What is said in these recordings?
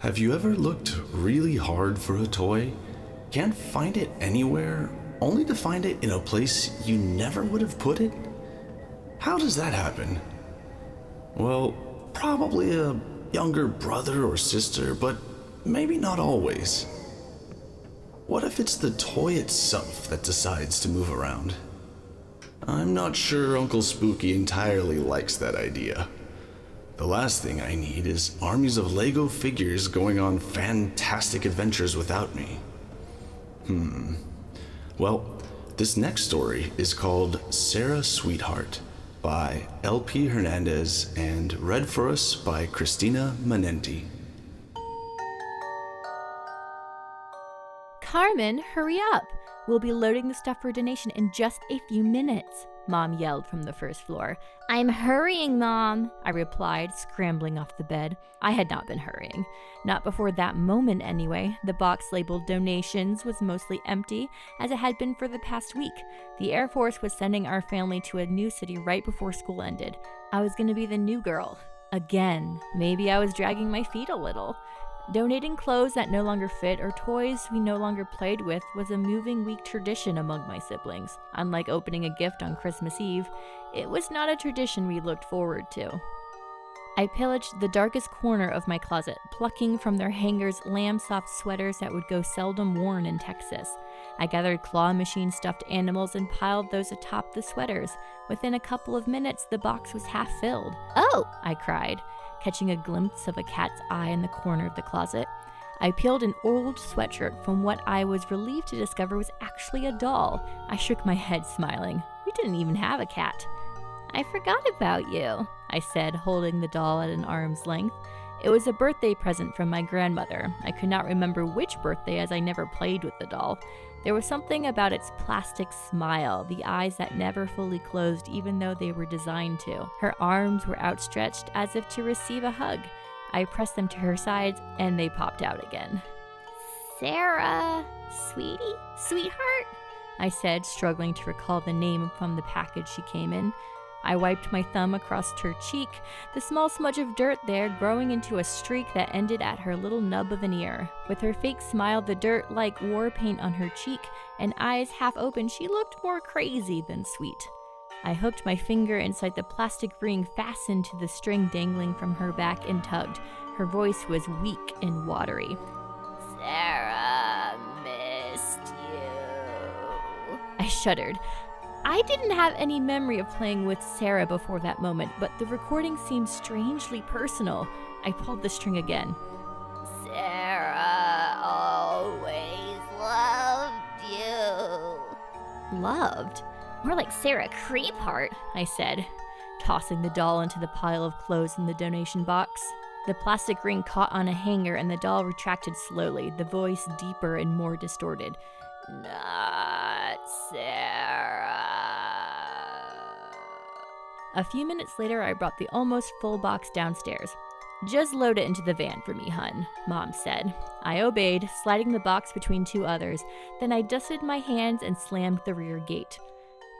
Have you ever looked really hard for a toy? Can't find it anywhere, only to find it in a place you never would have put it? How does that happen? Well, probably a younger brother or sister, but maybe not always. What if it's the toy itself that decides to move around? I'm not sure Uncle Spooky entirely likes that idea. The last thing I need is armies of Lego figures going on fantastic adventures without me. Hmm. Well, this next story is called Sarah Sweetheart by LP Hernandez and read for us by Kristina Manente. Carmen, hurry up! We'll be loading the stuff for donation in just a few minutes, Mom yelled from the first floor. I'm hurrying, Mom, I replied, scrambling off the bed. I had not been hurrying. Not before that moment, anyway. The box labeled donations was mostly empty, as it had been for the past week. The Air Force was sending our family to a new city right before school ended. I was going to be the new girl. Again. Maybe I was dragging my feet a little. Donating clothes that no longer fit or toys we no longer played with was a moving week tradition among my siblings. Unlike opening a gift on Christmas Eve, it was not a tradition we looked forward to. I pillaged the darkest corner of my closet, plucking from their hangers lamb soft sweaters that would go seldom worn in Texas. I gathered claw machine stuffed animals and piled those atop the sweaters. Within a couple of minutes, the box was half filled. Oh! I cried catching a glimpse of a cat's eye in the corner of the closet. I peeled an old sweatshirt from what I was relieved to discover was actually a doll. I shook my head, smiling. We didn't even have a cat. I forgot about you, I said, holding the doll at an arm's length. It was a birthday present from my grandmother. I could not remember which birthday as I never played with the doll. There was something about its plastic smile, the eyes that never fully closed even though they were designed to. Her arms were outstretched as if to receive a hug. I pressed them to her sides and they popped out again. Sarah, sweetie, sweetheart, I said, struggling to recall the name from the package she came in. I wiped my thumb across her cheek, the small smudge of dirt there growing into a streak that ended at her little nub of an ear. With her fake smile, the dirt like war paint on her cheek, and eyes half open, she looked more crazy than sweet. I hooked my finger inside the plastic ring fastened to the string dangling from her back and tugged. Her voice was weak and watery. Sarah missed you. I shuddered. I didn't have any memory of playing with Sarah before that moment, but the recording seemed strangely personal. I pulled the string again. Sarah always loved you. Loved? More like Sarah Creepheart, I said, tossing the doll into the pile of clothes in the donation box. The plastic ring caught on a hanger and the doll retracted slowly, the voice deeper and more distorted. Not Sarah. A few minutes later, I brought the almost full box downstairs. Just load it into the van for me, hun, Mom said. I obeyed, sliding the box between two others. Then I dusted my hands and slammed the rear gate.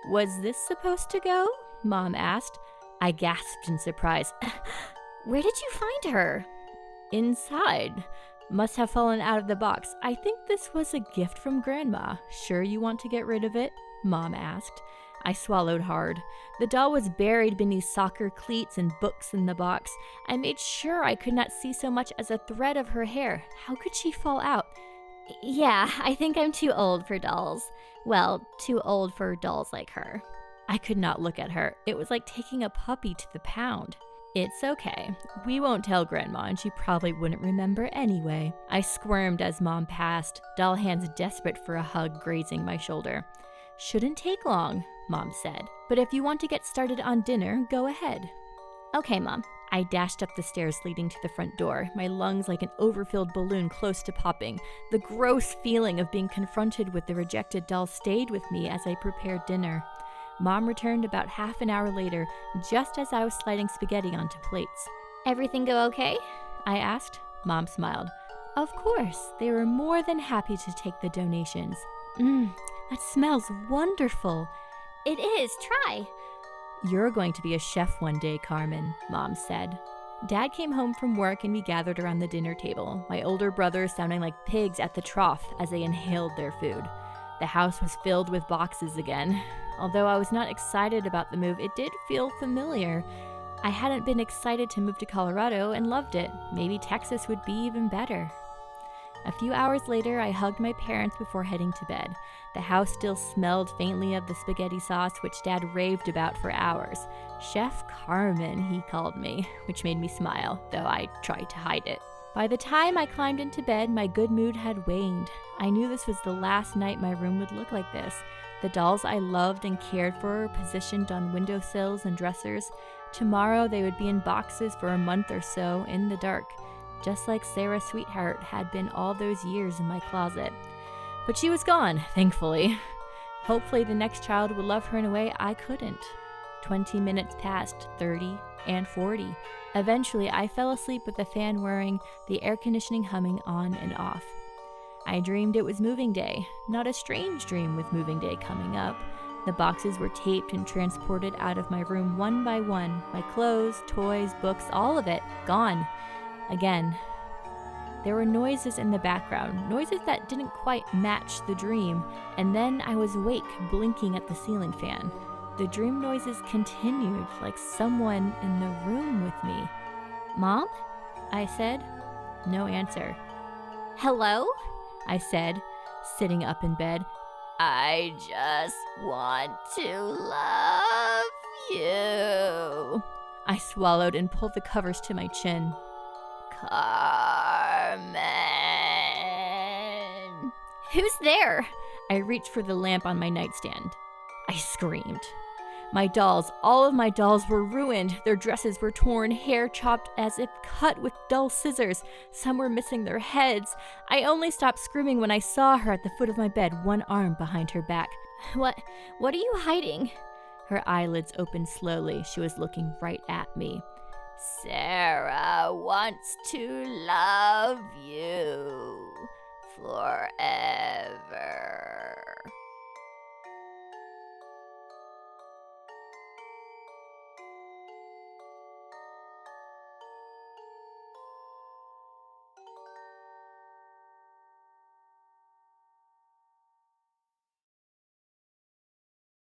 Was this supposed to go? Mom asked. I gasped in surprise. Where did you find her? Inside. Must have fallen out of the box. I think this was a gift from Grandma. Sure you want to get rid of it? Mom asked. I swallowed hard. The doll was buried beneath soccer cleats and books in the box. I made sure I could not see so much as a thread of her hair. How could she fall out? Yeah, I think I'm too old for dolls. Well, too old for dolls like her. I could not look at her. It was like taking a puppy to the pound. It's okay. We won't tell Grandma, and she probably wouldn't remember anyway. I squirmed as Mom passed, doll hands desperate for a hug grazing my shoulder. Shouldn't take long, Mom said. But if you want to get started on dinner, go ahead. Okay, Mom. I dashed up the stairs leading to the front door, my lungs like an overfilled balloon close to popping. The gross feeling of being confronted with the rejected doll stayed with me as I prepared dinner. Mom returned about half an hour later, just as I was sliding spaghetti onto plates. Everything go okay? I asked. Mom smiled. Of course, they were more than happy to take the donations. Mmm, that smells wonderful. It is, try. You're going to be a chef one day, Carmen, Mom said. Dad came home from work and we gathered around the dinner table, my older brothers sounding like pigs at the trough as they inhaled their food. The house was filled with boxes again. Although I was not excited about the move, it did feel familiar. I hadn't been excited to move to Colorado and loved it. Maybe Texas would be even better. A few hours later, I hugged my parents before heading to bed. The house still smelled faintly of the spaghetti sauce, which Dad raved about for hours. Chef Carmen, he called me, which made me smile, though I tried to hide it. By the time I climbed into bed, my good mood had waned. I knew this was the last night my room would look like this. The dolls I loved and cared for were positioned on windowsills and dressers. Tomorrow they would be in boxes for a month or so in the dark, just like Sarah Sweetheart had been all those years in my closet. But she was gone, thankfully. Hopefully, the next child would love her in a way I couldn't. 20 minutes passed, 30, and 40. Eventually, I fell asleep with the fan whirring, the air conditioning humming on and off. I dreamed it was moving day, not a strange dream with moving day coming up. The boxes were taped and transported out of my room one by one. My clothes, toys, books, all of it, gone. Again. There were noises in the background, noises that didn't quite match the dream, and then I was awake, blinking at the ceiling fan. The dream noises continued, like someone in the room with me. Mom? I said. No answer. Hello? I said, sitting up in bed. I just want to love you. I swallowed and pulled the covers to my chin. Carmen. Who's there? I reached for the lamp on my nightstand. I screamed. My dolls, all of my dolls were ruined. Their dresses were torn, hair chopped as if cut with dull scissors. Some were missing their heads. I only stopped screaming when I saw her at the foot of my bed, one arm behind her back. What what are you hiding? Her eyelids opened slowly. She was looking right at me. Sarah wants to love you forever.